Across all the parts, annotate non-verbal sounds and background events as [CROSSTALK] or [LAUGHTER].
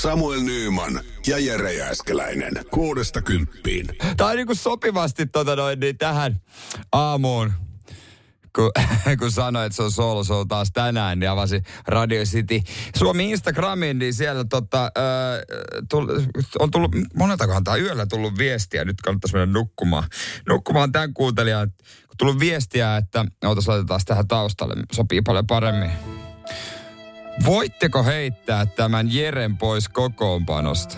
Samuel Nyyman ja Jere Jääskeläinen. Kuudesta kymppiin. Tämä on niin sopivasti tota noin, niin tähän aamuun kun, [LAUGHS] kun sanoin, että se on solo show taas tänään, niin avasi Radio City Suomi Instagramiin, niin siellä tota, äh, tull, on tullut, moneltakohan tämä yöllä tullut viestiä, nyt kannattaisi mennä nukkumaan. Nukkumaan tämän kuuntelijan, tullut viestiä, että ootas laitetaan tähän taustalle, sopii paljon paremmin. Voitteko heittää tämän Jeren pois kokoonpanosta?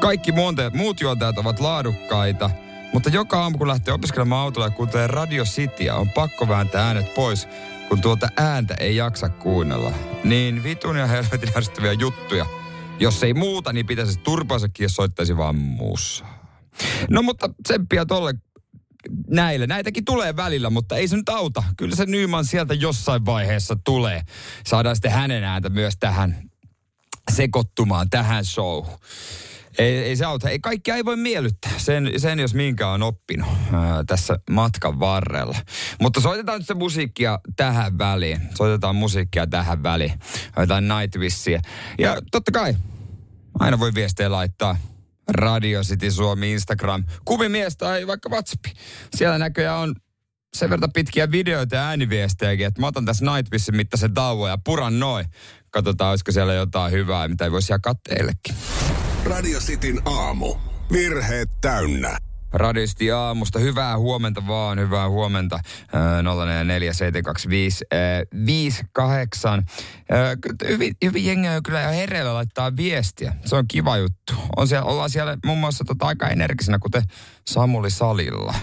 Kaikki muonte, muut juontajat ovat laadukkaita, mutta joka aamu kun lähtee opiskelemaan autolla ja kuuntelee Radio Cityä, on pakko vääntää äänet pois, kun tuota ääntä ei jaksa kuunnella. Niin vitun ja helvetin ärsyttäviä juttuja. Jos ei muuta, niin pitäisi turpansakin ja soittaisi vaan muussa. No mutta tsemppiä tolle näille. Näitäkin tulee välillä, mutta ei se nyt auta. Kyllä se Nyman sieltä jossain vaiheessa tulee. Saadaan sitten hänen ääntä myös tähän sekoittumaan, tähän showhun. Ei, ei se auta. Ei, kaikkia ei voi miellyttää. Sen, sen jos minkä on oppinut ää, tässä matkan varrella. Mutta soitetaan nyt se musiikkia tähän väliin. Soitetaan musiikkia tähän väliin. Jotain Nightwissia. Ja totta kai, aina voi viestejä laittaa. Radio City Suomi, Instagram, kuvimies tai vaikka WhatsApp. Siellä näköjään on sen verran pitkiä videoita ja ääniviestejäkin, että mä otan tässä Nightwissin mittaisen tauon ja puran noin. Katsotaan, olisiko siellä jotain hyvää, mitä ei voisi jakaa teillekin. Radio Cityn aamu. Virheet täynnä. Radisti aamusta. Hyvää huomenta vaan, hyvää huomenta. Äh, 044725 äh, 58. Äh, hyvin, hyvin jengiä kyllä hereillä laittaa viestiä. Se on kiva juttu. On siellä, ollaan siellä muun muassa tota aika energisenä, kuten Samuli Salilla.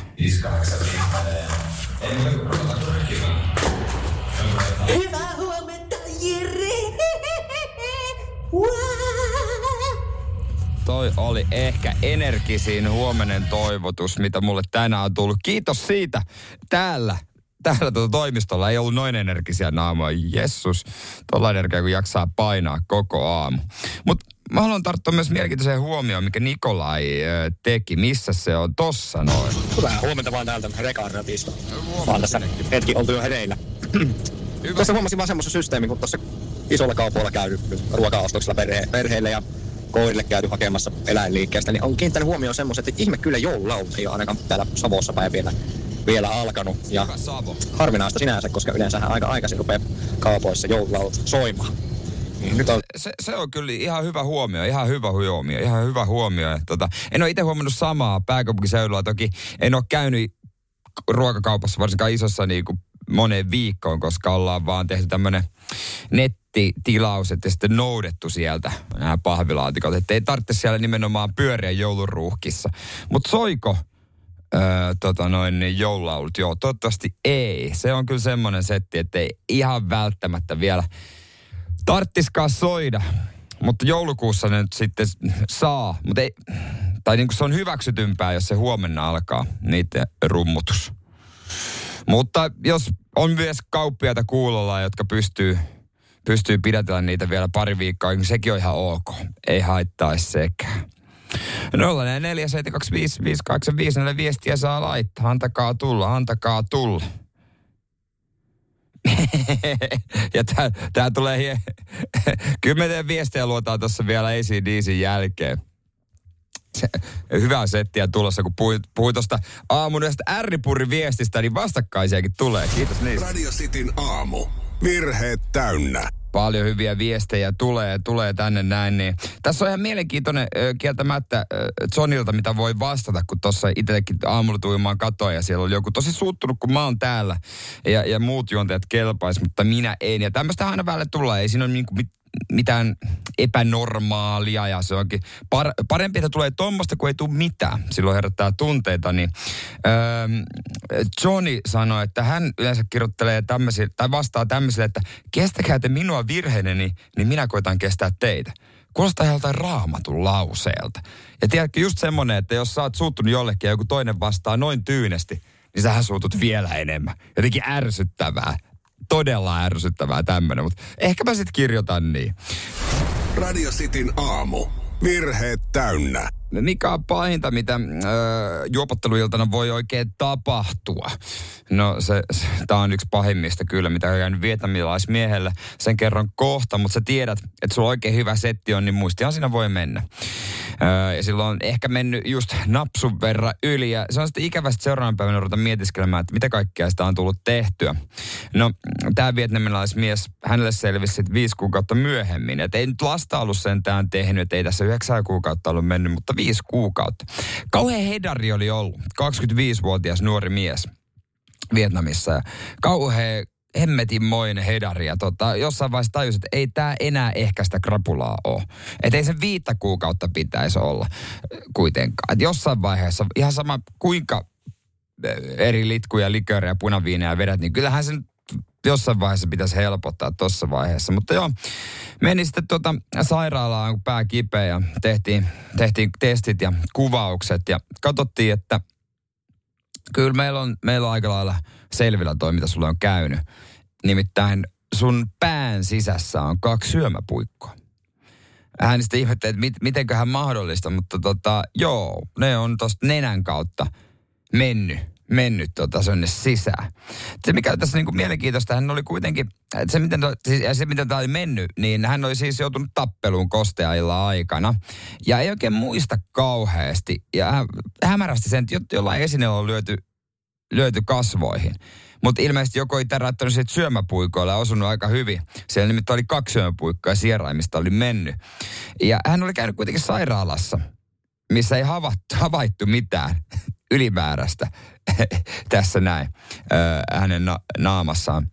Hyvää huomenta, Jere! Wow! Toi oli ehkä energisin huomenen toivotus, mitä mulle tänään on tullut. Kiitos siitä. Täällä täällä tuota toimistolla ei ollut noin energisiä naamoja. Jessus, tuolla energiaa kun jaksaa painaa koko aamu. Mutta mä haluan tarttua myös mielenkiintoiseen huomioon, mikä Nikolai ö, teki. Missä se on? Tossa noin. Hyvää huomenta vaan täältä Rekaan ratista. Mä oon tässä hetki oltu jo hereillä. Hyvä. Tuossa huomasin vaan semmoisen systeemin, kun tuossa isolla kaupoilla käydy ruokaostoksilla perhe, perheille ja koirille käyty hakemassa eläinliikkeestä, niin on kiinnittänyt huomioon semmoiset, että ihme kyllä joululaulut ei ole ainakaan täällä Savossa päin vielä, vielä alkanut. Ja harvinaista sinänsä, koska yleensä aika aikaisin rupeaa kaupoissa joululaulut soimaan. Niin nyt on Se, se on kyllä ihan hyvä huomio, ihan hyvä huomio, ihan hyvä huomio. Et Tota, en ole itse huomannut samaa pääkaupunkiseudulla. Toki en ole käynyt ruokakaupassa varsinkaan isossa niin kuin moneen viikkoon, koska ollaan vaan tehty tämmöinen nettitilaus, että sitten noudettu sieltä nämä pahvilaatikot. Että ei tarvitse siellä nimenomaan pyöriä jouluruuhkissa. Mutta soiko öö, tota noin, niin joululaulut? Joo, toivottavasti ei. Se on kyllä semmoinen setti, että ei ihan välttämättä vielä tarttiskaan soida. Mutta joulukuussa ne nyt sitten saa. Mutta ei, tai niin kuin se on hyväksytympää, jos se huomenna alkaa niiden rummutus. Mutta jos on myös kauppiaita kuulolla, jotka pystyy, pystyy pidätellä niitä vielä pari viikkoa, niin sekin on ihan ok. Ei haittaisi sekään. 04725585 näille viestiä saa laittaa. Antakaa tulla, antakaa tulla. [LAUGHS] ja tää, tää tulee hie... [LAUGHS] Kymmenen viestejä luotaan tuossa vielä ACDCin jälkeen. Hyvää settiä tulossa, kun puhuit, puhuit tuosta aamun ärripurin viestistä, niin vastakkaisiakin tulee. Kiitos niistä. Radio Cityn aamu. Virheet täynnä. Paljon hyviä viestejä tulee, tulee tänne näin. Niin. Tässä on ihan mielenkiintoinen kieltämättä Johnilta, mitä voi vastata, kun tuossa itsellekin aamulla tuimaan katoin ja siellä oli joku tosi suuttunut, kun mä oon täällä ja, ja muut juontajat kelpais, mutta minä en. Ja tämmöistä aina välillä tulee, ei siinä ole niinku mit, mitään epänormaalia ja se onkin par, parempi, että tulee tuommoista, kuin ei tule mitään. Silloin herättää tunteita. Niin, öö, Johnny sanoi, että hän yleensä kirjoittelee tämmöisiä, tai vastaa tämmöisille, että kestäkää te minua virheenä, niin, niin minä koitan kestää teitä. kuulostaa ihan joltain raamatun lauseelta. Ja tiedätkö, just semmonen, että jos sä oot suuttunut jollekin ja joku toinen vastaa noin tyynesti, niin sähän suutut vielä enemmän. Jotenkin ärsyttävää. Todella ärsyttävää tämmönen, mutta ehkä mä sit kirjoitan niin. Radio Cityn aamu. Virheet täynnä. Mikä on pahinta, mitä äh, juopotteluiltana voi oikein tapahtua? No se, se tämä on yksi pahimmista kyllä, mitä on jäänyt vietnamilaismiehelle. Sen kerron kohta, mutta sä tiedät, että sulla oikein hyvä setti on, niin muistihan siinä voi mennä. Öö, ja silloin on ehkä mennyt just napsun verran yli. Ja se on sitten ikävästi seuraavan päivänä ruveta mietiskelemään, että mitä kaikkea sitä on tullut tehtyä. No, tämä vietnamilaismies, hänelle selvisi sitten viisi kuukautta myöhemmin. Että ei nyt lasta ollut sentään tehnyt, ei tässä yhdeksän kuukautta ollut mennyt, mutta viisi kuukautta. Kauhean hedari oli ollut, 25-vuotias nuori mies. Vietnamissa. Ja kauhean hemmetinmoinen hedari. Ja tota, jossain vaiheessa tajusin, että ei tämä enää ehkä sitä krapulaa ole. Että ei se viittä kuukautta pitäisi olla kuitenkaan. Et jossain vaiheessa, ihan sama kuinka eri litkuja, liköörejä, punaviineja vedät, niin kyllähän sen jossain vaiheessa pitäisi helpottaa tuossa vaiheessa. Mutta joo, meni sitten tuota sairaalaan, kun pää kipeä ja tehtiin, tehtiin testit ja kuvaukset ja katsottiin, että kyllä meillä on, meillä on aika lailla selvillä toi, mitä sulle on käynyt. Nimittäin sun pään sisässä on kaksi syömäpuikkoa. Hän sitten ihmetteli, että mit, mitenköhän mahdollista, mutta tota, joo, ne on tuosta nenän kautta mennyt, mennyt tota sonne sisään. Se mikä tässä niinku mielenkiintoista, hän oli kuitenkin, se miten, to, siis, se miten tämä oli mennyt, niin hän oli siis joutunut tappeluun kosteailla aikana. Ja ei oikein muista kauheasti. Ja hän, hämärästi sen, että jollain esineellä on lyöty, lyöty kasvoihin. Mutta ilmeisesti joku ei täräyttänyt siitä syömäpuikoilla ja osunut aika hyvin. Siellä nimittäin oli kaksi syömäpuikkoa ja sieraimista oli mennyt. Ja hän oli käynyt kuitenkin sairaalassa, missä ei [LAUGHS] havaittu, mitään [LAUGHS] ylimääräistä [LAUGHS] tässä näin öö, hänen na- naamassaan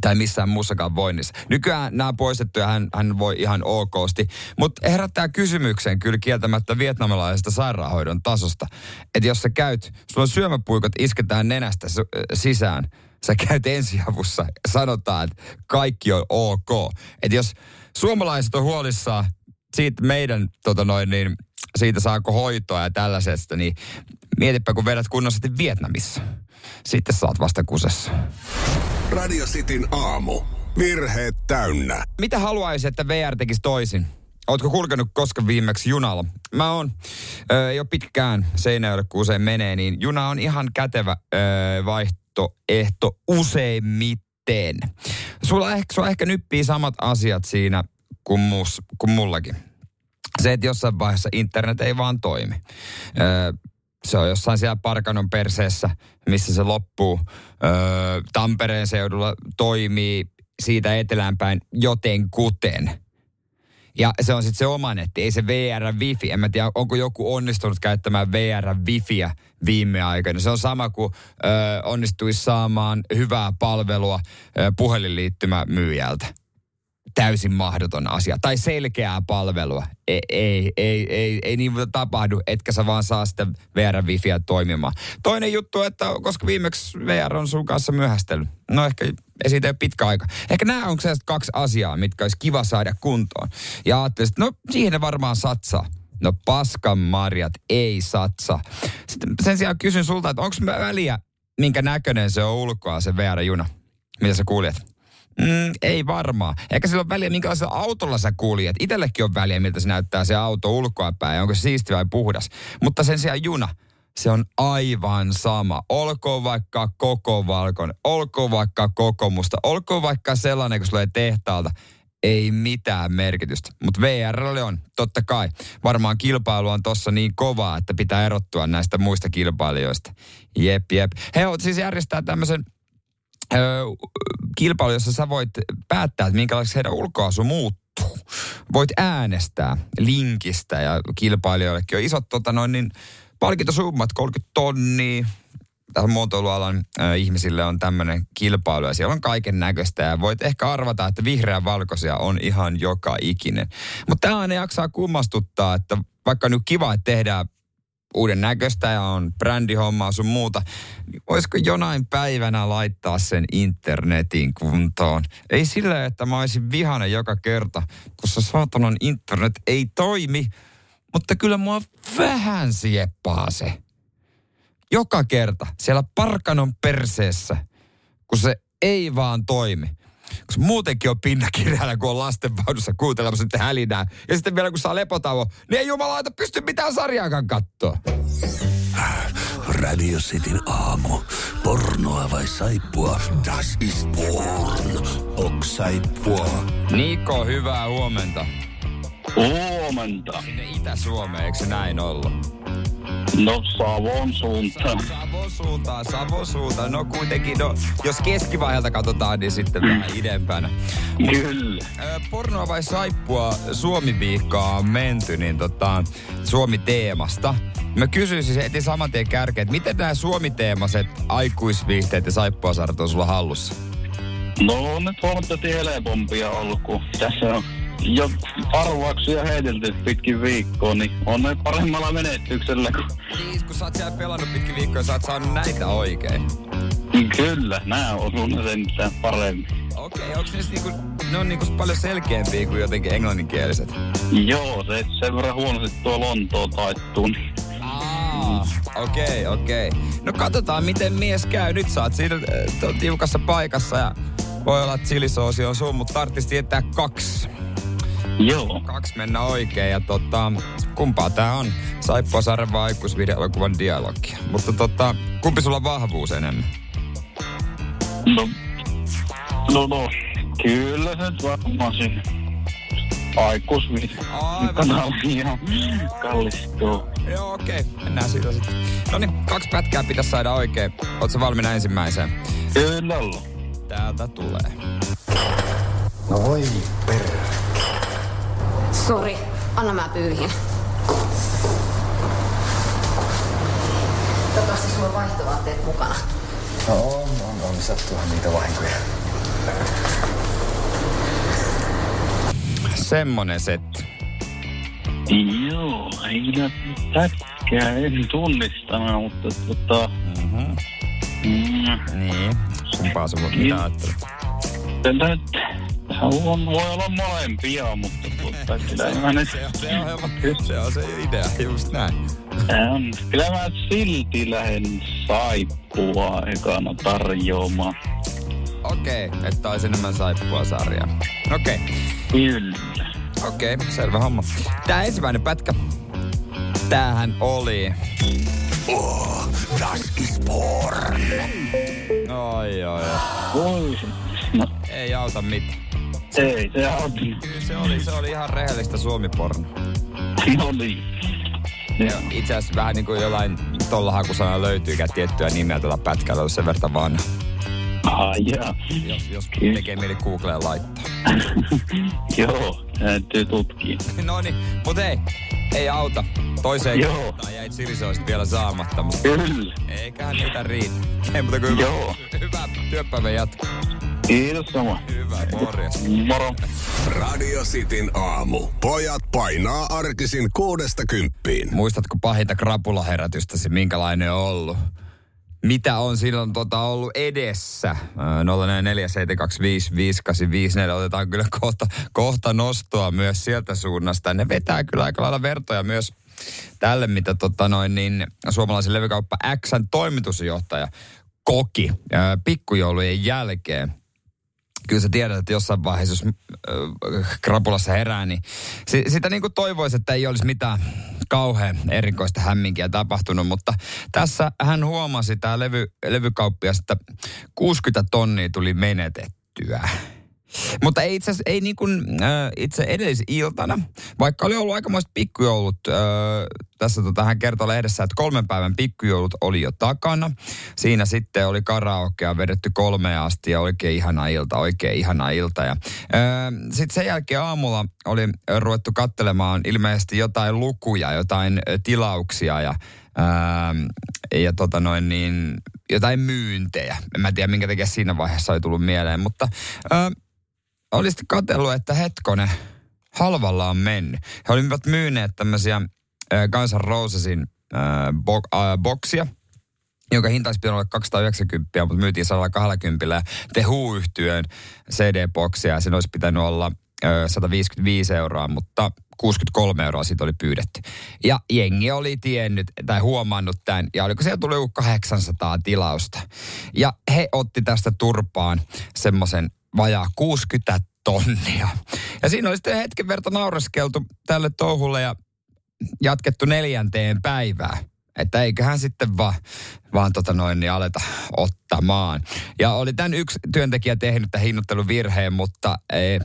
tai missään muussakaan voinnissa. Nykyään nämä poistettu ja hän, hän voi ihan okosti. Mutta herättää kysymyksen kyllä kieltämättä vietnamilaisesta sairaanhoidon tasosta. Että jos sä käyt, sulla syömäpuikot, isketään nenästä sisään, sä käyt ensiavussa ja sanotaan, että kaikki on ok. Että jos suomalaiset on huolissaan siitä meidän tota noin, niin siitä saako hoitoa ja tällaisesta, niin mietipä kun vedät kunnossa sitten Vietnamissa. Sitten saat vasta kusessa. Radio Cityn aamu. Virheet täynnä. Mitä haluaisit, että VR tekisi toisin? Ootko kulkenut koska viimeksi junalla? Mä oon. Öö, ei ole pitkään Seinäjoelle, kun usein menee, niin juna on ihan kätevä öö, vaihtoehto useimmiten. Sulla ehkä, sulla ehkä nyppii samat asiat siinä kuin, mus, kuin mullakin. Se, että jossain vaiheessa internet ei vaan toimi. Öö, se on jossain siellä Parkanon perseessä, missä se loppuu. Öö, Tampereen seudulla toimii siitä eteläänpäin joten kuten. Ja se on sitten se oma netti, ei se VR Wifi. En mä tiedä, onko joku onnistunut käyttämään VR Wifiä viime aikoina. Se on sama kuin ö, onnistuisi saamaan hyvää palvelua ö, puhelinliittymä myyjältä täysin mahdoton asia. Tai selkeää palvelua. Ei, ei, ei, ei, ei niin tapahdu, etkä sä vaan saa sitä VR-wifiä toimimaan. Toinen juttu, että koska viimeksi VR on sun kanssa myöhästellyt. No ehkä ei siitä ole pitkä aika. Ehkä nämä on kaksi asiaa, mitkä olisi kiva saada kuntoon. Ja ajattelin, että no siihen ne varmaan satsaa. No paskan marjat ei satsa. Sitten sen sijaan kysyn sulta, että onko väliä, minkä näköinen se on ulkoa se VR-juna, mitä sä kuulet? Mm, ei varmaan. Eikä sillä ole väliä, minkälaisella autolla sä kuljet. Itellekin on väliä, miltä se näyttää se auto ulkoapäin, onko se siisti vai puhdas. Mutta sen sijaan juna, se on aivan sama. Olkoon vaikka koko valkoinen, olkoon vaikka koko musta, olkoon vaikka sellainen, kun sulle tehtaalta. Ei mitään merkitystä. Mutta VR on, totta kai. Varmaan kilpailu on tossa niin kovaa, että pitää erottua näistä muista kilpailijoista. Jep, jep. He siis järjestää tämmöisen kilpailu, jossa sä voit päättää, että minkälaiseksi heidän ulkoasu muuttuu. Voit äänestää linkistä ja kilpailijoillekin on isot tota noin, niin, palkintosummat, 30 tonnia. Tähän muotoilualan ö, ihmisille on tämmöinen kilpailu ja siellä on kaiken näköistä ja voit ehkä arvata, että vihreä valkoisia on ihan joka ikinen. Mutta tämä aina jaksaa kummastuttaa, että vaikka nyt kiva, että tehdään uuden näköistä ja on brändihommaa sun muuta, voisiko jonain päivänä laittaa sen internetin kuntoon? Ei sillä, että mä olisin vihainen joka kerta, kun se saatanan internet ei toimi, mutta kyllä mua vähän sieppaa se. Joka kerta siellä parkanon perseessä, kun se ei vaan toimi. Kun se muutenkin on pinnakirjalla, kun on lastenvaunussa kuuntelemassa sitten hälinää. Ja sitten vielä kun saa lepotauon, niin ei jumalauta pysty mitään sarjaakaan katsoa. Radio Cityn aamu. Pornoa vai saippua? Das ist porn. Ok saippua. Niko, hyvää huomenta. Huomenta. Sinne Itä-Suomeen, eikö se näin ollut? No Savon suuntaan. Savon suuntaan, Savon suuntaan. No kuitenkin, no, jos keskivaiheelta katsotaan, niin sitten vähän idempänä. Kyllä. Pornoa vai saippua Suomi-viikkoa on menty, niin tota, Suomi-teemasta. Mä kysyisin heti saman tien kärkeen, että miten nämä Suomi-teemaset aikuisviihteet ja saippuasarjat on sulla hallussa? No on nyt huomattavasti helpompia ollut, kun tässä on jo arvauksia heitelty pitkin viikkoa, niin on ne paremmalla menestyksellä. Niin, kun sä oot siellä pelannut pitkin viikkoja, sä oot saanut näitä oikein. Kyllä, nämä on sun sentään paremmin. Okei, okay, onko niinku, ne on niinku paljon selkeämpiä kuin jotenkin englanninkieliset? Joo, se sen verran huonosti tuo Lontoa taittuu, niin... Okei, okay, okei. Okay. No katsotaan, miten mies käy. Nyt sä oot siinä äh, tiukassa paikassa ja voi olla, että chilisoosi on sun, mutta tarvitsisi tietää kaksi. Joo. Kaksi mennä oikein ja tota, kumpaa tää on? Saippua Saaren vai aikuisvideoelokuvan dialogia. Mutta tota, kumpi sulla on vahvuus enemmän? No, no, no, kyllä se nyt varmaan siinä kallistuu. Joo, okei. Okay. Mennään siitä sitten. No niin, kaksi pätkää pitäisi saada oikein. Ootko valmiina ensimmäiseen? Kyllä. Täältä tulee. No voi per... Sori, anna mä pyyhin. Toivottavasti sulla on vaihtovaatteet mukana. No on, on, on. Sattuuhan niitä vahinkoja. Semmonen setti. Joo, ei kyllä pätkää en tunnistanut, mutta tota... Mhm. Mm, Niin. Kumpaa sulla on? Mitä ajattelet? tätä nyt on, voi olla molempia, mutta tota, kyllä mä nyt... Se on, se on, helppo. se on se idea, just näin. On. Kyllä mä silti lähden saippua ekana tarjoamaan. Okei, okay, että olisi enemmän saippua sarjaa. Okei, okay. Kyllä. okei, okay, selvä homma. Tää ensimmäinen pätkä. Tämähän oli... Oh, das ist porn. Oi, oi, oi. Voi. No, Ei auta mitään. Ei se on. Kyllä se oli, se oli ihan rehellistä suomiporno. No niin. Joo. Itse asiassa vähän niin kuin jollain tolla hakusana löytyykään tiettyä nimeä tuolla pätkällä, jos sen verran vaan, Ah, joo. jos, jos tekee mieli Googleen laittaa. [LAUGHS] Joo, täytyy tutkia. [LAUGHS] no niin, mut ei, ei auta. Toiseen Joo. kertaan jäi chilisoosit vielä saamatta, mutta Kyllä. eiköhän niitä riitä. Ei kuin hyvä, Joo. hyvä työpäivän jatko. Kiitos sama. Hyvä, morjes. Moro. Radio Cityn aamu. Pojat painaa arkisin kuudesta kymppiin. Muistatko pahinta krapulaherätystäsi, minkälainen on ollut? Mitä on silloin tota ollut edessä? Ää, 0447255854 otetaan kyllä kohta, kohta nostoa myös sieltä suunnasta. Ne vetää kyllä aika lailla vertoja myös tälle, mitä tota noin, niin, suomalaisen levykauppa Xn toimitusjohtaja koki ää, pikkujoulujen jälkeen kyllä sä tiedät, että jossain vaiheessa, jos äh, krapulassa herää, niin si- sitä niin kuin toivoisi, että ei olisi mitään kauhean erikoista hämminkiä tapahtunut, mutta tässä hän huomasi, tämä levy, levykauppias, että 60 tonnia tuli menetettyä. Mutta ei itse ei niin kuin äh, itse edellisiltana, vaikka oli ollut aikamoiset pikkujoulut, äh, tässä tota, hän kertoi lehdessä, että kolmen päivän pikkujoulut oli jo takana. Siinä sitten oli karaokea vedetty kolmeen asti ja oikein ihana ilta, oikein ihana ilta. Ja, äh, sitten sen jälkeen aamulla oli ruvettu kattelemaan ilmeisesti jotain lukuja, jotain äh, tilauksia ja Ää, ja tota noin niin, jotain myyntejä. En mä tiedä, minkä takia siinä vaiheessa oli tullut mieleen, mutta ää, oli sitten katsellut, että hetkone, halvalla on mennyt. He olivat myyneet tämmöisiä Guns N' Rosesin boksia, jonka hinta olisi pitänyt olla 290, mutta myytiin 120 ja The who yhtyön CD-boksia sen olisi pitänyt olla ö, 155 euroa, mutta 63 euroa siitä oli pyydetty. Ja jengi oli tiennyt tai huomannut tämän, ja oliko siellä tuli joku 800 tilausta. Ja he otti tästä turpaan semmoisen vajaa 60 tonnia. Ja siinä oli sitten hetken verta naureskeltu tälle touhulle ja jatkettu neljänteen päivään. Että eiköhän sitten vaan, vaan tota noin, niin aleta ottamaan. Ja oli tämän yksi työntekijä tehnyt tämän hinnoitteluvirheen, mutta e,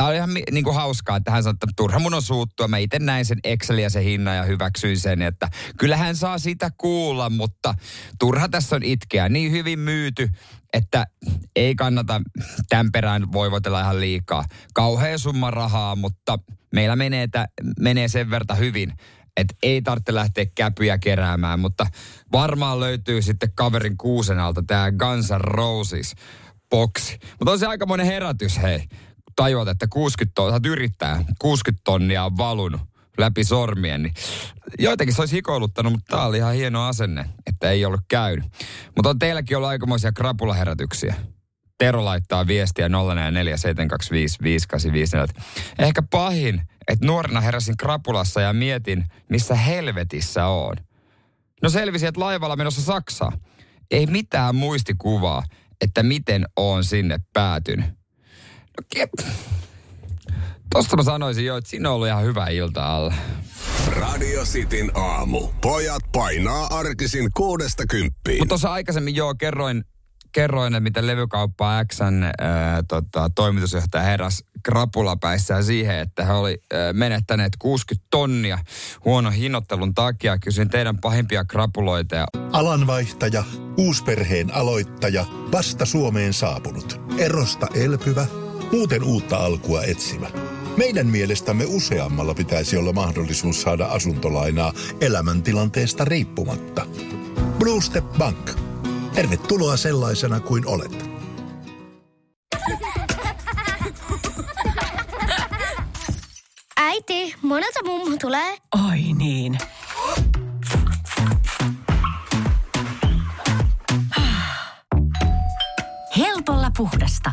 Tämä oli ihan niin kuin hauskaa, että hän sanoi, että turha mun on suuttua. Mä itse näin sen Excel ja sen hinnan ja hyväksyin sen, että kyllä hän saa sitä kuulla, mutta turha tässä on itkeä. Niin hyvin myyty, että ei kannata tämän perään voivotella ihan liikaa. Kauhea summa rahaa, mutta meillä menee, tä, menee sen verta hyvin, että ei tarvitse lähteä käpyjä keräämään, mutta varmaan löytyy sitten kaverin kuusen alta tämä Guns N' Roses boksi. Mutta on se aikamoinen herätys, hei tajuat, että 60 tonnia, yrittää, 60 tonnia on valunut läpi sormien, niin joitakin se olisi hikoiluttanut, mutta tämä oli ihan hieno asenne, että ei ollut käynyt. Mutta on teilläkin ollut aikamoisia krapulaherätyksiä. Tero laittaa viestiä 047255854. Ehkä pahin, että nuorena heräsin krapulassa ja mietin, missä helvetissä on. No selvisi, että laivalla menossa Saksaan. Ei mitään muistikuvaa, että miten on sinne päätynyt. No, Tosta mä sanoisin jo, että siinä on ollut ihan hyvä ilta alla. Radio Cityn aamu. Pojat painaa arkisin kuudesta kymppiin. Mutta tuossa aikaisemmin joo kerroin, kerroin että miten levykauppa Xn ää, tota, toimitusjohtaja heräs krapulapäissään siihen, että he oli ää, menettäneet 60 tonnia huonon hinnoittelun takia. Kysyin teidän pahimpia krapuloita ja Alanvaihtaja, uusperheen aloittaja, vasta Suomeen saapunut, erosta elpyvä, muuten uutta alkua etsimä. Meidän mielestämme useammalla pitäisi olla mahdollisuus saada asuntolainaa elämäntilanteesta riippumatta. Blue Step Bank. Tervetuloa sellaisena kuin olet. Äiti, monelta mummu tulee? Oi niin. Helpolla puhdasta.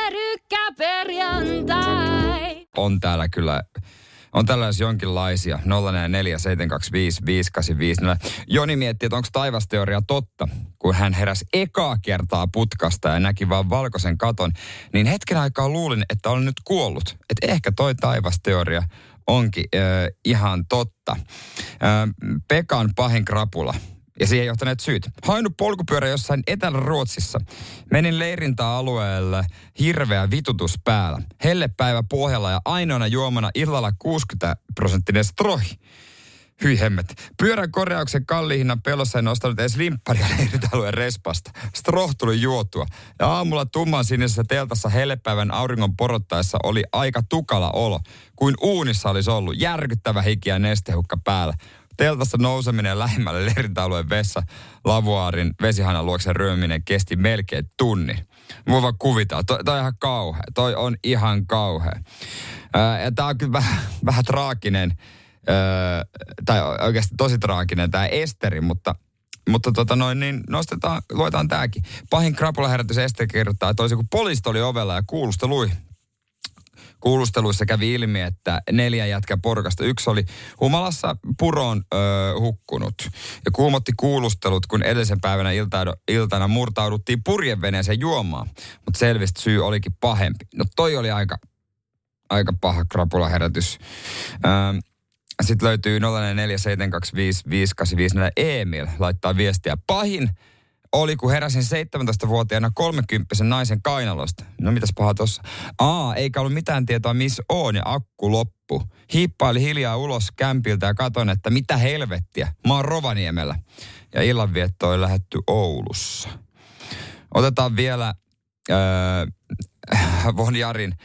Pyörykkäperjantai! on täällä kyllä on tällaisia jonkinlaisia. 047255854. Joni mietti, että onko taivasteoria totta, kun hän heräsi ekaa kertaa putkasta ja näki vaan valkoisen katon. Niin hetken aikaa luulin, että olen nyt kuollut. Että ehkä toi taivasteoria onkin äh, ihan totta. Äh, Pekan pahin krapula ja siihen johtaneet syyt. Hainut polkupyörä jossain Etelä-Ruotsissa. Menin leirintäalueelle hirveä vitutus päällä. Hellepäivä pohjalla ja ainoana juomana illalla 60 prosenttinen strohi. Hyi hemmet. Pyörän korjauksen kallihinnan pelossa en ostanut edes limpparia [LAUGHS] leirintäalueen respasta. Stroh tuli juotua. Ja aamulla tumman sinisessä teltassa hellepäivän auringon porottaessa oli aika tukala olo. Kuin uunissa olisi ollut järkyttävä hiki ja nestehukka päällä. Teltasta nouseminen lähimmälle leirintäalueen vessa lavuaarin vesihanan luoksen ryöminen kesti melkein tunnin. Voi vaan kuvitella. Toi, toi on ihan kauhea. Toi on ihan kauhea. Ää, ja tää on kyllä vähän, vähän traaginen, ää, tai oikeasti tosi traaginen tämä Esteri, mutta mutta tota noin, niin nostetaan, luetaan tääkin. Pahin krapulaherätys Esteri kirjoittaa, että olisi kun poliisit oli ovella ja kuulustelui kuulusteluissa kävi ilmi, että neljä jätkä porukasta. Yksi oli humalassa puroon ö, hukkunut ja kuumotti kuulustelut, kun edellisen päivänä iltana, iltana murtauduttiin purjeveneeseen juomaan. Mutta selvistä syy olikin pahempi. No toi oli aika, aika paha krapulaherätys. Ö, sitten löytyy 0472558554 Emil laittaa viestiä. Pahin oli, kun heräsin 17-vuotiaana 30 naisen kainalosta. No mitäs paha tossa? Aa, eikä ollut mitään tietoa, missä on ja akku loppu. Hiippaili hiljaa ulos kämpiltä ja katon, että mitä helvettiä. Mä oon Rovaniemellä. Ja illanvietto oli lähetty Oulussa. Otetaan vielä äh, Von Jarin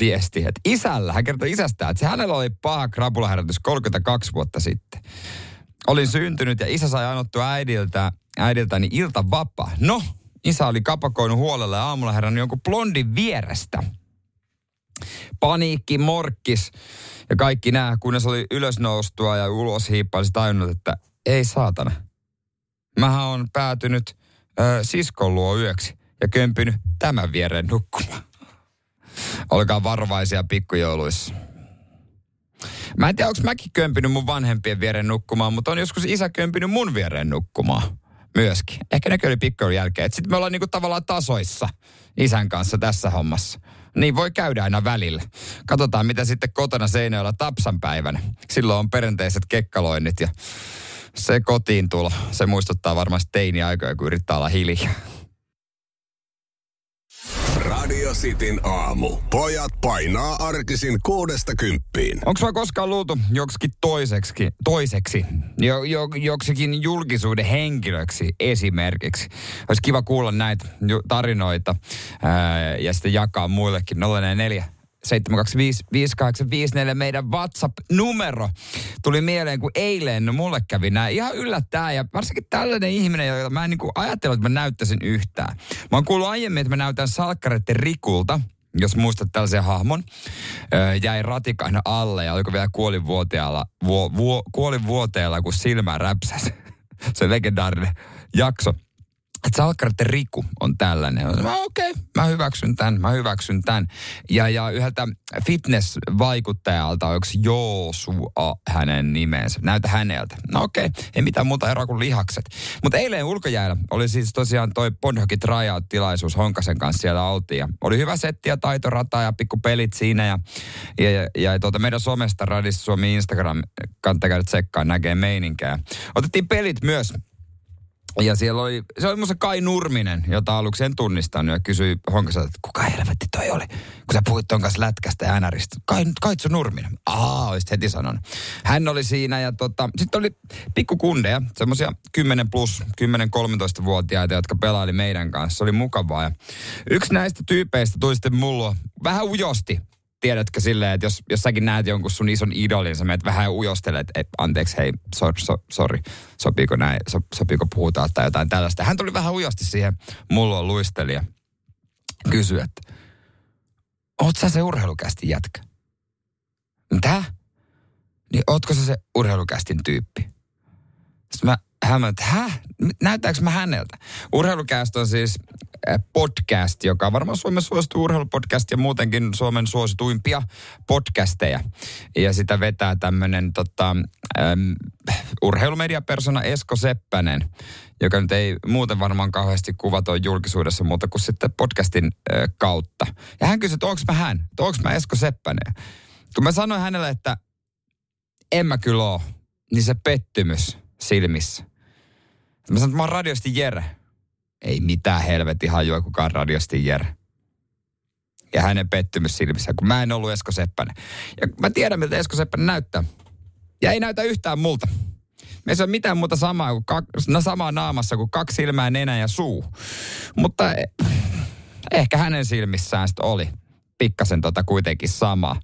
viesti, että isällä, hän kertoi isästä, että hänellä oli paha krapulaherätys 32 vuotta sitten. Olin syntynyt ja isä sai annottua äidiltä, äidiltäni ilta vapaa. No, isä oli kapakoinut huolella ja aamulla herännyt jonkun blondin vierestä. Paniikki, morkkis ja kaikki nämä, kunnes oli ylösnoustua ja ulos hiippaisi tajunnut, että ei saatana. Mähän on päätynyt ö, siskon luo yöksi ja kömpynyt tämän viereen nukkumaan. Olkaa varovaisia pikkujouluissa. Mä en tiedä, onko mäkin kömpinyt mun vanhempien viereen nukkumaan, mutta on joskus isä kömpinyt mun viereen nukkumaan myöskin. Ehkä ne oli pikkujoulun jälkeen. Sitten me ollaan niinku tavallaan tasoissa isän kanssa tässä hommassa. Niin voi käydä aina välillä. Katsotaan, mitä sitten kotona Seinäjoella Tapsan päivänä. Silloin on perinteiset kekkaloinnit ja se kotiin tulo. Se muistuttaa varmasti teini-aikoja, kun yrittää olla hiljaa. Cityn aamu. Pojat painaa arkisin kuudesta kymppiin. Onko sulla koskaan luultu joksikin toiseksi, toiseksi jo, jo, joksikin julkisuuden henkilöksi esimerkiksi? Olisi kiva kuulla näitä tarinoita ää, ja sitten jakaa muillekin 044 725 meidän WhatsApp-numero. Tuli mieleen, kun eilen no mulle kävi nämä ihan yllättäen. Ja varsinkin tällainen ihminen, jota mä en niin ajatellut, että mä näyttäisin yhtään. Mä oon kuullut aiemmin, että mä näytän Salkkareiden Rikulta, jos muistat tällaisen hahmon, jäi ratikana alle ja oliko vielä kuolinvuoteella, vuo, vuo, kuolinvuoteella kun silmä räpsäsi. [LAUGHS] Se legendaarinen jakso että Salkkareiden Riku on tällainen. Okei, okay, mä hyväksyn tämän, mä hyväksyn tämän. Ja, ja yhdeltä fitness-vaikuttajalta, onko Joosua hänen nimensä, näytä häneltä. No okei, okay, ei mitään muuta eroa kuin lihakset. Mutta eilen ulkojäällä oli siis tosiaan toi Bonhoki tilaisuus Honkasen kanssa siellä oltiin. Ja oli hyvä setti ja taitorata ja pikku pelit siinä. Ja, ja, ja, ja tuota meidän somesta, Radissa Suomi Instagram, kannattaa käydä tsekkaan, näkee meininkää. Otettiin pelit myös ja siellä oli, se oli musta Kai Nurminen, jota aluksi en tunnistanut ja kysyi Honkaselta, että kuka helvetti toi oli? Kun sä puhuit ton kanssa lätkästä ja NRistä. Kai, Kaitsu Nurminen. Aa, olisit heti sanonut. Hän oli siinä ja tota, sitten oli pikkukundeja, semmosia 10 plus, 10-13-vuotiaita, jotka pelaili meidän kanssa. Se oli mukavaa ja yksi näistä tyypeistä tuli sitten mulla vähän ujosti tiedätkö silleen, että jos, jos säkin näet jonkun sun ison idolin, sä menet vähän ujostelet, että anteeksi, hei, sorry, so, sorry, sopiiko näin, so, sopiiko puhutaan tai jotain tällaista. Hän tuli vähän ujosti siihen, mulla on luistelija. Kysyi, että oot sä se urheilukästi jätkä? Mitä? Niin ootko sä se urheilukästin tyyppi? Sitten mä hämään, että häh? Näyttääkö mä häneltä? Urheilukäst on siis podcast, joka on varmaan Suomen suosittu urheilupodcast ja muutenkin Suomen suosituimpia podcasteja. Ja sitä vetää tämmöinen tota, äm, urheilumediapersona Esko Seppänen, joka nyt ei muuten varmaan kauheasti kuvata julkisuudessa muuta kuin sitten podcastin äh, kautta. Ja hän kysyi, että onko mä hän, onko mä Esko Seppänen. Kun mä sanoin hänelle, että en mä kyllä ole, niin se pettymys silmissä. Mä sanoin, että mä oon radiosti Jere ei mitään helvetin hajua kukaan radiosti Jere. Ja hänen pettymys silmissä, kun mä en ollut Esko Seppänen. Ja mä tiedän, miltä Esko Seppänen näyttää. Ja ei näytä yhtään multa. Me ei ole mitään muuta samaa, kuin kak, no samaa naamassa kuin kaksi silmää, nenä ja suu. Mutta eh, ehkä hänen silmissään sitten oli pikkasen tota kuitenkin sama.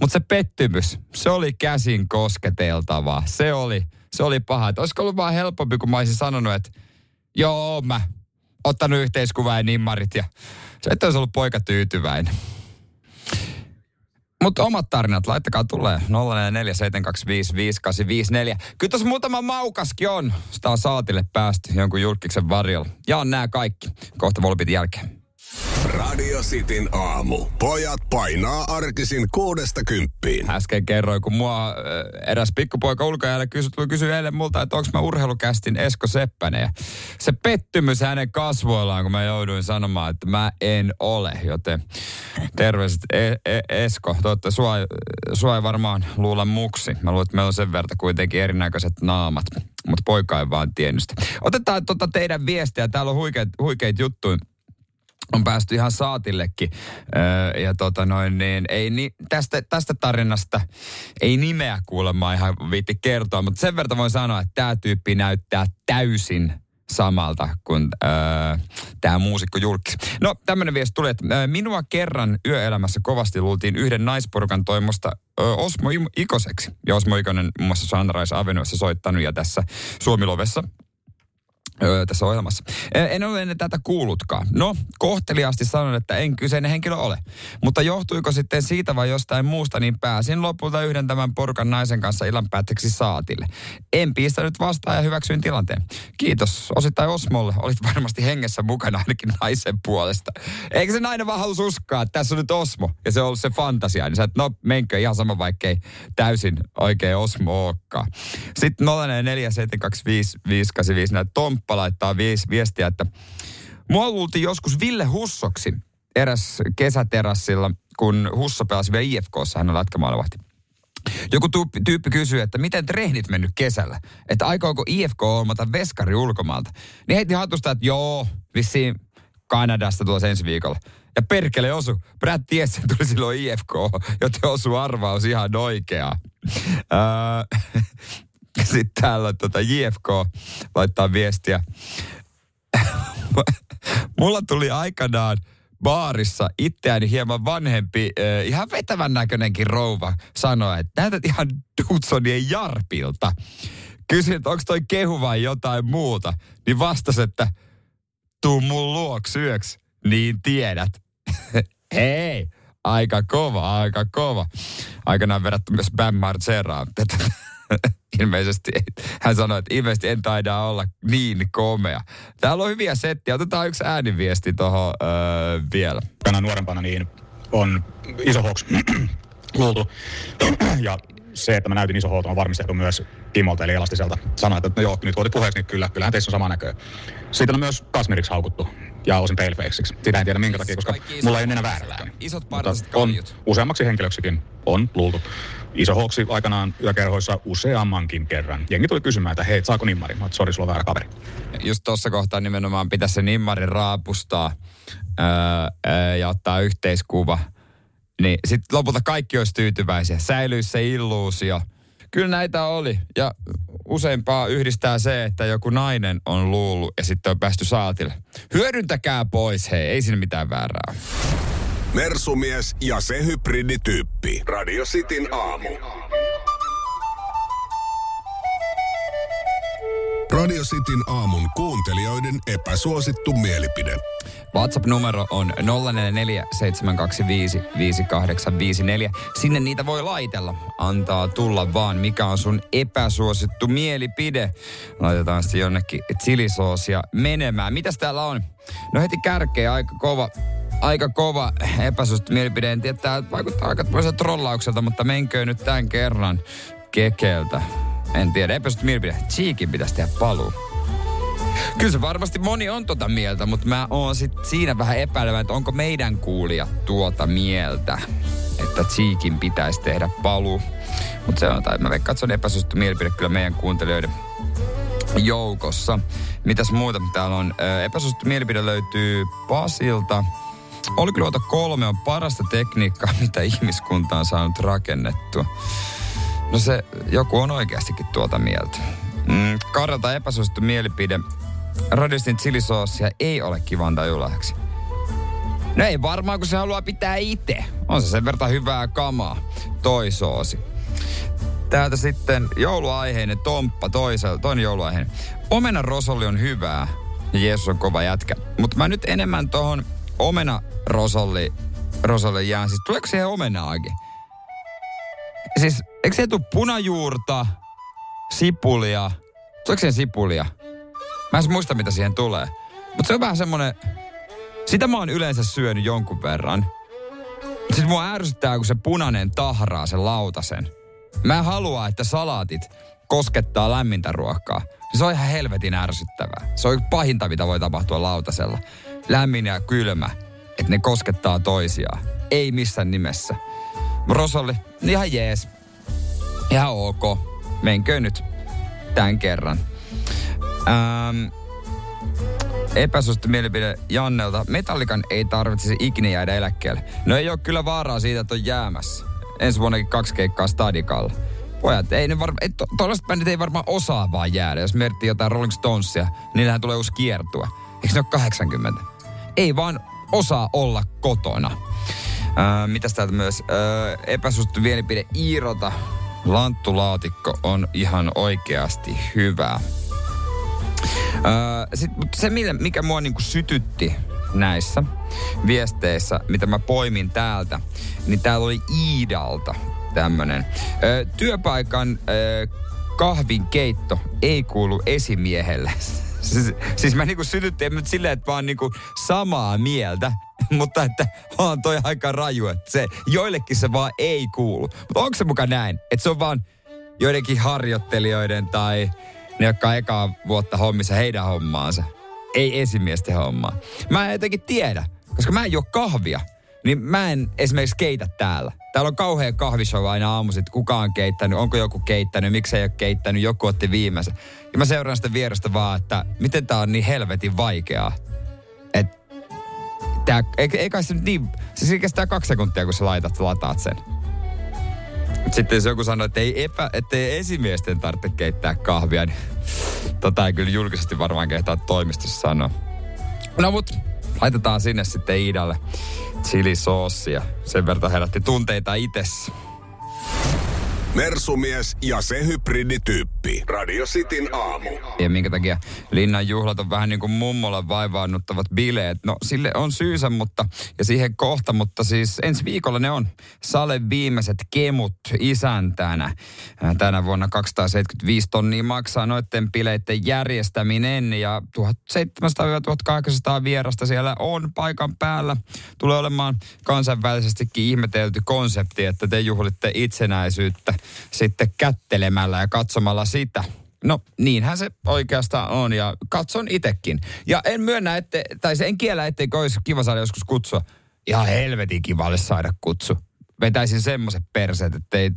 Mutta se pettymys, se oli käsin kosketeltavaa. Se oli, se oli paha. Et olisiko ollut vaan helpompi, kun mä olisin sanonut, että joo, mä ottanut yhteiskuvan ja nimmarit ja se että olisi ollut poika tyytyväinen. Mutta omat tarinat, laittakaa tulee 0472558854. Kyllä tuossa muutama maukaskin on. Sitä on saatille päästy jonkun julkiksen varjolla. Ja on nämä kaikki. Kohta volpit jälkeen. Radio Cityn aamu. Pojat painaa arkisin kuudesta kymppiin. Äsken kerroin, kun mua äh, eräs pikkupoika ulkojäällä kysyi, kysyä eilen multa, että onko mä urheilukästin Esko Seppänen. Ja se pettymys hänen kasvoillaan, kun mä jouduin sanomaan, että mä en ole. Joten terveiset e- e- Esko. Toivottavasti sua, sua ei varmaan luulla muksi. Mä luulen, että meillä on sen verran kuitenkin erinäköiset naamat. Mutta poika ei vaan tiennyt sitä. Otetaan tota teidän viestiä. Täällä on huikeita huikeit juttuja on päästy ihan saatillekin. Öö, ja tota noin, niin ei ni, tästä, tästä tarinasta ei nimeä kuulemma ihan viitti kertoa, mutta sen verran voin sanoa, että tämä tyyppi näyttää täysin samalta kuin öö, tämä muusikko julkis. No, tämmöinen viesti tuli, että öö, minua kerran yöelämässä kovasti luultiin yhden naisporukan toimosta öö, Osmo Ikoseksi. Ja Osmo Ikonen muun muassa Sunrise Avenuessa soittanut ja tässä Suomilovessa öö, tässä ohjelmassa. En, ole ennen tätä kuullutkaan. No, kohteliaasti sanon, että en kyseinen henkilö ole. Mutta johtuiko sitten siitä vai jostain muusta, niin pääsin lopulta yhden tämän porukan naisen kanssa illan päätteeksi saatille. En pistänyt vastaan ja hyväksyin tilanteen. Kiitos osittain Osmolle. Olit varmasti hengessä mukana ainakin naisen puolesta. Eikä se nainen vaan halus uskoa, että tässä on nyt Osmo. Ja se on ollut se fantasia. Niin sä, että no menkö ihan sama, vaikkei täysin oikein Osmo olekaan. Sitten 0447255855 näitä Tomppa laittaa viestiä, että mua luultiin joskus Ville Hussoksi eräs kesäterassilla, kun Husso pelasi vielä IFKssa, hän on lätkämaalivahti. Joku tyyppi, kysyy, että miten treenit mennyt kesällä? Että aikooko IFK olmata veskari ulkomaalta? Niin heitti hatusta, että joo, vissiin Kanadasta tuossa ensi viikolla. Ja perkele osu. Brad ties, että tuli silloin IFK, joten osu arvaus ihan oikea. Sitten täällä tota JFK laittaa viestiä. [LAUGHS] Mulla tuli aikanaan baarissa itseäni hieman vanhempi, ihan vetävän näköinenkin rouva sanoa, että näytät ihan Dudsonien Jarpilta. Kysyin, että onko toi kehu vai jotain muuta. Niin vastas, että tuu mun luoksi yöksi, niin tiedät. [LAUGHS] Hei, aika kova, aika kova. Aikanaan verrattu myös Bam Margeraan. [LAUGHS] [LAUGHS] ilmeisesti, hän sanoi, että ilmeisesti en taida olla niin komea. Täällä on hyviä settiä. Otetaan yksi ääniviesti tuohon öö, vielä. Tänä nuorempana niin on iso hoks [CLEARS THROAT] luultu. [CLEARS THROAT] ja se, että mä näytin iso on varmistettu myös Kimolta eli Elastiselta. Sanoi, että no joo, nyt kun otit puheeksi, niin kyllä, kyllähän teissä on sama näköä. Sitten on myös Kasmiriksi haukuttu ja osin palefaceiksi. Sitä en tiedä minkä takia, koska mulla ei ole enää väärää. Isot on, useammaksi henkilöksikin on luultu. Iso hoksi aikanaan yökerhoissa useammankin kerran. Jengi tuli kysymään, että hei, saako nimmari? Mä sori, sulla on väärä kaveri. Just tuossa kohtaa nimenomaan pitäisi se nimmari raapustaa öö, ja ottaa yhteiskuva. Niin sitten lopulta kaikki olisi tyytyväisiä. Säilyisi se illuusio. Kyllä näitä oli. Ja useimpaa yhdistää se, että joku nainen on luullut ja sitten on päästy saatille. Hyödyntäkää pois, hei, ei siinä mitään väärää. Mersumies ja se hybridityyppi. Radio Cityn aamu. Radio Cityn aamun kuuntelijoiden epäsuosittu mielipide. WhatsApp-numero on 0447255854. Sinne niitä voi laitella. Antaa tulla vaan, mikä on sun epäsuosittu mielipide. Laitetaan sitten jonnekin chilisoosia menemään. Mitäs täällä on? No heti kärkeä aika kova aika kova epäsuosittu mielipide. En tiedä, tämä vaikuttaa aika trollaukselta, mutta menkö nyt tämän kerran kekeltä. En tiedä, epäsuosittu mielipide. Cheekin pitäisi tehdä paluu. Kyllä se varmasti moni on tota mieltä, mutta mä oon sit siinä vähän epäilevä, että onko meidän kuulia tuota mieltä, että Cheekin pitäisi tehdä paluu. Mutta se on, tai mä veikkaan, että se on epäsuosittu mielipide kyllä meidän kuuntelijoiden joukossa. Mitäs muuta täällä on? Epäsuosittu mielipide löytyy Pasilta. Olkiluoto kolme on parasta tekniikkaa, [LAUGHS] mitä ihmiskunta on saanut rakennettua. No se, joku on oikeastikin tuota mieltä. Mm, Karjalta epäsuosittu mielipide. Radistin chilisoosia ei ole kiva antaa joululahjaksi. No ei varmaan, kun se haluaa pitää itse. On se sen verran hyvää kamaa. Toi soosi. Täältä sitten jouluaiheinen Tomppa toisella, toinen jouluaiheinen. Omena rosolli on hyvää ja Jeesus on kova jätkä. Mutta mä nyt enemmän tohon omena rosolli, rosolli jään. Siis tuleeko siihen omenaakin? Siis, eikö se tule punajuurta, sipulia? Tuleeko siihen sipulia? Mä en muista, mitä siihen tulee. Mutta se on vähän semmonen... Sitä mä oon yleensä syönyt jonkun verran. Sitten mua ärsyttää, kun se punainen tahraa sen lautasen. Mä en halua, että salaatit koskettaa lämmintä ruokaa. Se on ihan helvetin ärsyttävää. Se on pahinta, mitä voi tapahtua lautasella. Lämmin ja kylmä, että ne koskettaa toisiaan. Ei missään nimessä. Rosalle, ihan jees. Ihan ok. Menkö nyt tämän kerran. Ähm, epäsuosittu mielipide Jannelta. Metallikan ei tarvitsisi ikinä jäädä eläkkeelle. No ei ole kyllä vaaraa siitä, että on jäämässä. Ensi vuonnakin kaksi keikkaa Stadikalla. Pojat, ei ne varma, to, tollaset bändit ei varmaan osaa vaan jäädä. Jos miettii jotain Rolling Stonesia, niillähän tulee uusi kiertue. Eikö ne ole 80? Ei vaan osaa olla kotona. Ää, mitäs täältä myös? Ää, epäsuosittu mielipide Iirota. Lanttulaatikko on ihan oikeasti hyvä. Öö, sit, mutta se, mikä mua niinku sytytti näissä viesteissä, mitä mä poimin täältä, niin täällä oli Iidalta tämmönen. Öö, työpaikan öö, kahvin keitto ei kuulu esimiehelle. [LAUGHS] siis, siis mä niinku sytyttiin nyt silleen, että oon niinku samaa mieltä, [LAUGHS] mutta että on toi aika raju, että se, joillekin se vaan ei kuulu. Mutta onko se mukaan näin, että se on vaan joidenkin harjoittelijoiden tai ne, jotka on ekaa vuotta hommissa heidän hommaansa. Ei esimiesten hommaa. Mä en jotenkin tiedä, koska mä en juo kahvia. Niin mä en esimerkiksi keitä täällä. Täällä on kauhea kahvishow aina aamuisin, kuka on keittänyt, onko joku keittänyt, miksei ole keittänyt, joku otti viimeisen. Ja mä seuraan sitä vierestä vaan, että miten tää on niin helvetin vaikeaa. Et tää, eikä se nyt niin, se siis kestää kaksi sekuntia, kun sä laitat, lataat sen. Sitten jos joku sanoo, että ei, epä, että ei esimiesten tarvitse keittää kahvia, niin tota ei kyllä julkisesti varmaan kehtaa toimistossa sanoa. No mut, laitetaan sinne sitten Iidalle chilisoosia. Sen verran herätti tunteita itessä. Mersumies ja se hybridityyppi. Radio Cityn aamu. Ja minkä takia Linnan juhlat on vähän niin kuin mummolla vaivaannuttavat bileet. No sille on syysä, mutta ja siihen kohta, mutta siis ensi viikolla ne on Sale viimeiset kemut isäntänä. Tänä vuonna 275 tonnia maksaa noiden bileiden järjestäminen ja 1700-1800 vierasta siellä on paikan päällä. Tulee olemaan kansainvälisestikin ihmetelty konsepti, että te juhlitte itsenäisyyttä sitten kättelemällä ja katsomalla sitä. No niinhän se oikeastaan on ja katson itekin. Ja en myönnä, että, tai se en kiellä, etteikö olisi kiva saada joskus kutsua. Ihan helvetin kivalle saada kutsu. Vetäisin semmoiset perseet, ettei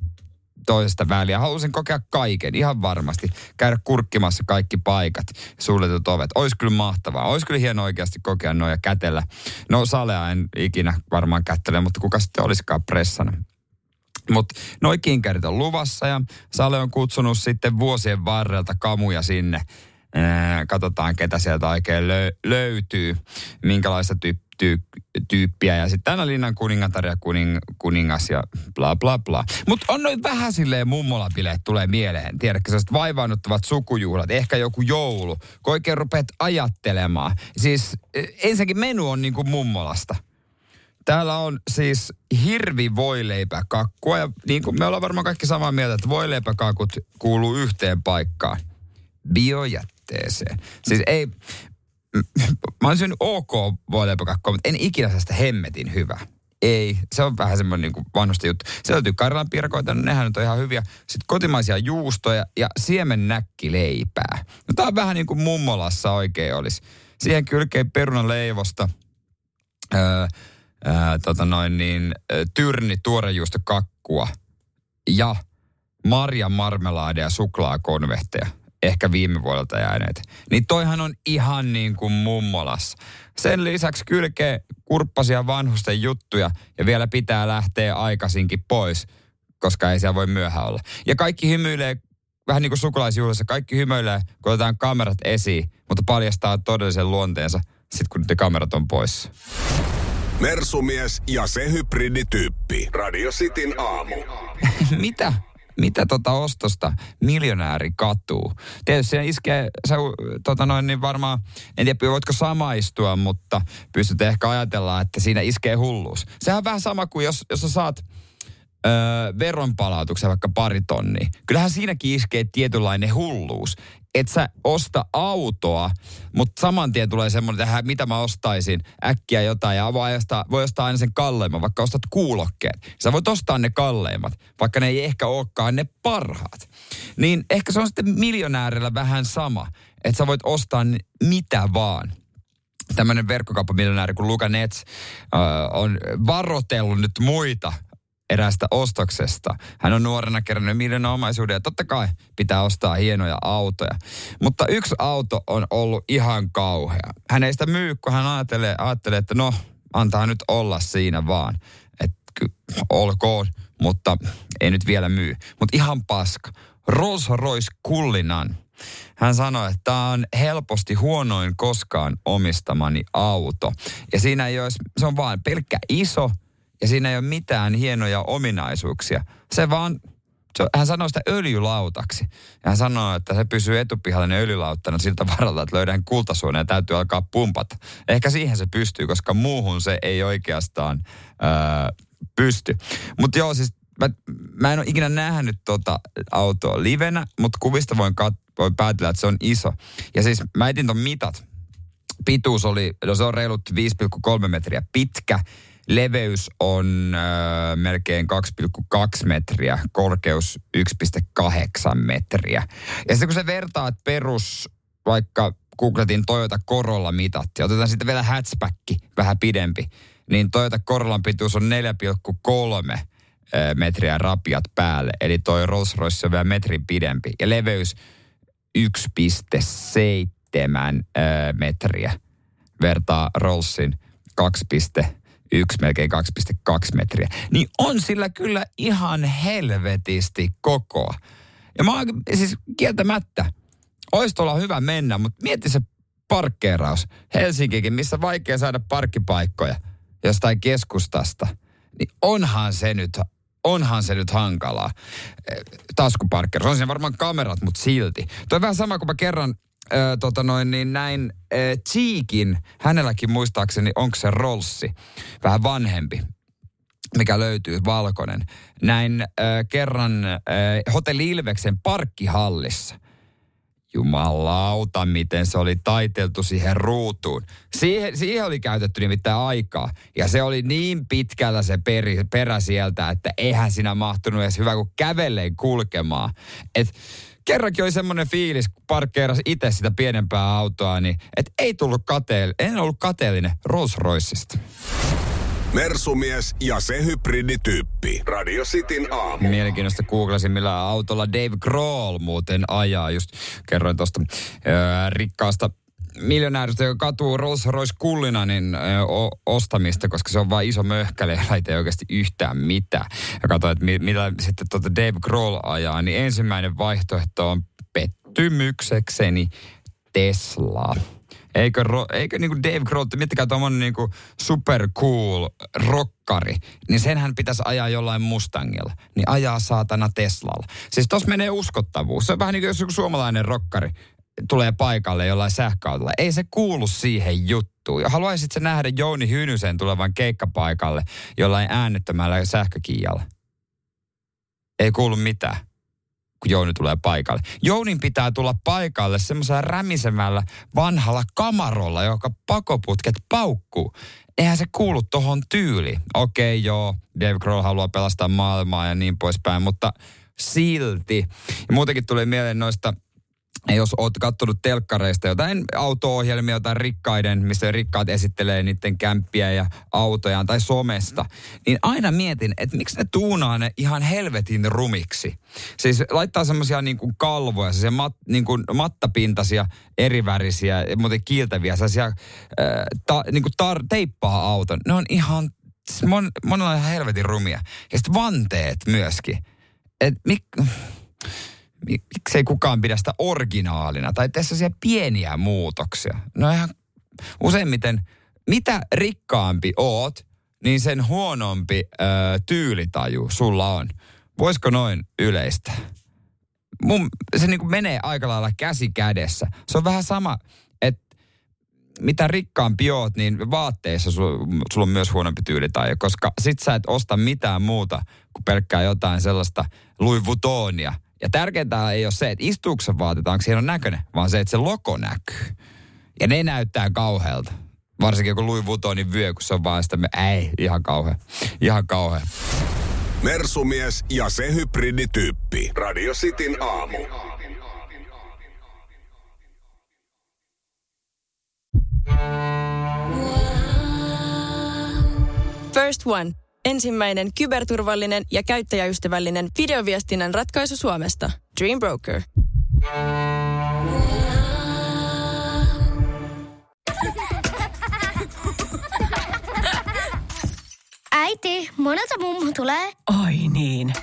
toisesta väliä. Haluaisin kokea kaiken, ihan varmasti. Käydä kurkkimassa kaikki paikat, suljetut ovet. Olisi kyllä mahtavaa. Olisi kyllä hieno oikeasti kokea noja ja kätellä. No salea en ikinä varmaan kättele, mutta kuka sitten olisikaan pressana. Mutta noin kinkerit on luvassa ja Sale on kutsunut sitten vuosien varrelta kamuja sinne. Ää, katsotaan, ketä sieltä oikein lö- löytyy, minkälaista ty- ty- tyyppiä. Ja sitten aina Linnan kuningatar ja kuning- kuningas ja bla bla bla. Mutta on noin vähän silleen mummolabileet tulee mieleen. Tiedätkö, sellaiset vaivaannuttavat sukujuhlat, ehkä joku joulu, kun oikein rupeat ajattelemaan. Siis ensinnäkin menu on niinku mummolasta. Täällä on siis hirvi voileipäkakkua ja niin kuin me ollaan varmaan kaikki samaa mieltä, että voileipäkakut kuuluu yhteen paikkaan. Biojätteeseen. Siis ei, mä oon ok voileipäkakkua, mutta en ikinä sitä hemmetin hyvä. Ei, se on vähän semmoinen niin kuin juttu. Se löytyy Karjalan pirkoita, no nehän on ihan hyviä. Sitten kotimaisia juustoja ja siemennäkkileipää. No tää on vähän niin kuin mummolassa oikein olisi. Siihen kylkeen perunan leivosta. Öö, ää, tota noin niin, tyrni kakkua ja marjan marmelaadeja ja suklaakonvehteja, ehkä viime vuodelta jääneet. Niin toihan on ihan niin kuin mummolas. Sen lisäksi kylkee kurppasia vanhusten juttuja ja vielä pitää lähteä aikaisinkin pois, koska ei siellä voi myöhään olla. Ja kaikki hymyilee vähän niin kuin sukulaisjuhlassa, kaikki hymyilee, kun otetaan kamerat esiin, mutta paljastaa todellisen luonteensa sitten kun ne kamerat on pois. Mersumies ja se hybridityyppi. Radio Cityn aamu. [LAUGHS] Mitä? Mitä tota ostosta miljonääri katuu? Tietysti siinä iskee, se, tota noin, niin varmaan, en tiedä voitko samaistua, mutta pystyt ehkä ajatella, että siinä iskee hulluus. Sehän on vähän sama kuin jos, jos sä saat öö, veronpalautuksen vaikka pari tonnia. Kyllähän siinäkin iskee tietynlainen hulluus. Et sä osta autoa, mutta saman tien tulee semmoinen, että mitä mä ostaisin, äkkiä jotain, ja voi ostaa, voi ostaa aina sen kalleimman, vaikka ostat kuulokkeet. Sä voit ostaa ne kalleimmat, vaikka ne ei ehkä olekaan ne parhaat. Niin ehkä se on sitten miljonäärillä vähän sama, että sä voit ostaa mitä vaan tämmöinen verkkokauppamiljonääri kuin Luka Nets äh, on varotellut nyt muita eräästä ostoksesta. Hän on nuorena kerännyt miljoona omaisuuden ja totta kai pitää ostaa hienoja autoja. Mutta yksi auto on ollut ihan kauhea. Hän ei sitä myy, kun hän ajattelee, ajattelee että no, antaa nyt olla siinä vaan. Että olkoon, mutta ei nyt vielä myy. Mutta ihan paska. Rolls Royce Kullinan. Hän sanoi, että tämä on helposti huonoin koskaan omistamani auto. Ja siinä ei ole, se on vaan pelkkä iso ja siinä ei ole mitään hienoja ominaisuuksia. Se vaan, se, hän sanoi sitä öljylautaksi. Ja hän sanoi, että se pysyy etupihallinen öljylauttana siltä varalta, että löydään kultasuonen ja täytyy alkaa pumpata. Ehkä siihen se pystyy, koska muuhun se ei oikeastaan ää, pysty. Mutta joo, siis mä, mä en ole ikinä nähnyt tota autoa livenä, mutta kuvista voin, kat- voin päätellä, että se on iso. Ja siis mä etin ton mitat. Pituus oli, no se on reilut 5,3 metriä pitkä. Leveys on äh, melkein 2,2 metriä, korkeus 1,8 metriä. Ja sitten kun sä vertaat perus, vaikka googletin Toyota Corolla mitat, ja otetaan sitten vielä hatchback, vähän pidempi, niin Toyota Corollan pituus on 4,3 äh, metriä rapiat päälle. Eli toi Rolls Royce on vielä metrin pidempi. Ja leveys 1,7 äh, metriä. Vertaa Rollsin 2,1, melkein 2,2 metriä. Niin on sillä kyllä ihan helvetisti kokoa. Ja mä oon siis kieltämättä, ois tuolla hyvä mennä, mutta mieti se parkkeeraus. Helsinkikin, missä vaikea saada parkkipaikkoja jostain keskustasta. Niin onhan se nyt, onhan se nyt hankalaa. Eh, Taskuparkkeeraus. On siinä varmaan kamerat, mutta silti. Tuo on vähän sama, kun mä kerran tota noin, niin näin Cheekin, hänelläkin muistaakseni, onko se Rollsi, vähän vanhempi, mikä löytyy, valkoinen. Näin äh, kerran äh, Hotelli Ilveksen parkkihallissa. Jumalauta, miten se oli taiteltu siihen ruutuun. Siihen, siihen oli käytetty nimittäin aikaa. Ja se oli niin pitkällä se peri, perä sieltä, että eihän siinä mahtunut edes hyvä kuin kävelleen kulkemaan. Et kerrankin oli semmoinen fiilis, kun parkkeerasi itse sitä pienempää autoa, niin et ei tullut kateellinen, en ollut kateellinen Rolls Royceista. Mersumies ja se hybridityyppi. Radio Cityn aamu. Mielenkiintoista googlasin, millä autolla Dave Grohl muuten ajaa. Just kerroin tuosta rikkaasta miljonääristä, joka katuu Rolls Royce Kullinanin ö, o- ostamista, koska se on vain iso möhkäle ja ei oikeasti yhtään mitään. Ja katsoin, että mi- mitä sitten tuota Dave Grohl ajaa, niin ensimmäinen vaihtoehto on pettymyksekseni Tesla. Eikö, ro, eikö niinku Dave Grohl, miettikää tuommoinen niinku super cool rokkari, niin senhän pitäisi ajaa jollain Mustangilla. Niin ajaa saatana Teslalla. Siis tos menee uskottavuus. Se on vähän niin kuin jos joku suomalainen rokkari tulee paikalle jollain sähköautolla. Ei se kuulu siihen juttuun. Ja haluaisit se nähdä Jouni Hynysen tulevan keikkapaikalle jollain äänettömällä sähkökiijalla? Ei kuulu mitään kun Jouni tulee paikalle. Jounin pitää tulla paikalle semmoisella rämisemällä vanhalla kamarolla, joka pakoputket paukkuu. Eihän se kuulu tohon tyyliin. Okei, joo, Dave Grohl haluaa pelastaa maailmaa ja niin poispäin, mutta silti. Ja muutenkin tuli mieleen noista jos oot katsonut telkkareista jotain auto-ohjelmia, jotain rikkaiden, missä rikkaat esittelee niiden kämppiä ja autojaan tai somesta, niin aina mietin, että miksi ne tuunaa ne ihan helvetin rumiksi. Siis laittaa semmoisia niin kalvoja, semmoisia mat, niin kuin mattapintaisia, erivärisiä, muuten kiiltäviä, sellaisia äh, ta, niin kuin tar, teippaa auton. Ne on ihan, siis mon, monella ihan helvetin rumia. Ja sitten vanteet myöskin. Et mik, miksei kukaan pidä sitä originaalina tai tee sellaisia pieniä muutoksia. No ihan useimmiten, mitä rikkaampi oot, niin sen huonompi ö, tyylitaju sulla on. Voisiko noin yleistä? Mun, se niin kuin menee aika lailla käsi kädessä. Se on vähän sama, että mitä rikkaampi oot, niin vaatteissa sulla, sulla on myös huonompi tyylitaju, koska sit sä et osta mitään muuta kuin pelkkää jotain sellaista Louis Vuittonia Ja tärkeintä ei ole se, että istuuko se siinä on näköinen, vaan se, että se loko näkyy. Ja ne näyttää kauhealta. Varsinkin kun Louis Vuittonin vyö, kun se on vaan sitä, me, ei, ihan kauhea. Ihan kauhea. Mersumies ja se hybridityyppi. Radio Cityn aamu. First One. Ensimmäinen kyberturvallinen ja käyttäjäystävällinen videoviestinnän ratkaisu Suomesta. Dream Broker. Äiti, monelta mummu tulee? Oi niin.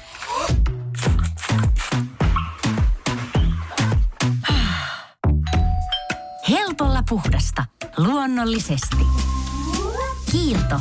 Helpolla puhdasta. Luonnollisesti. Kiilto.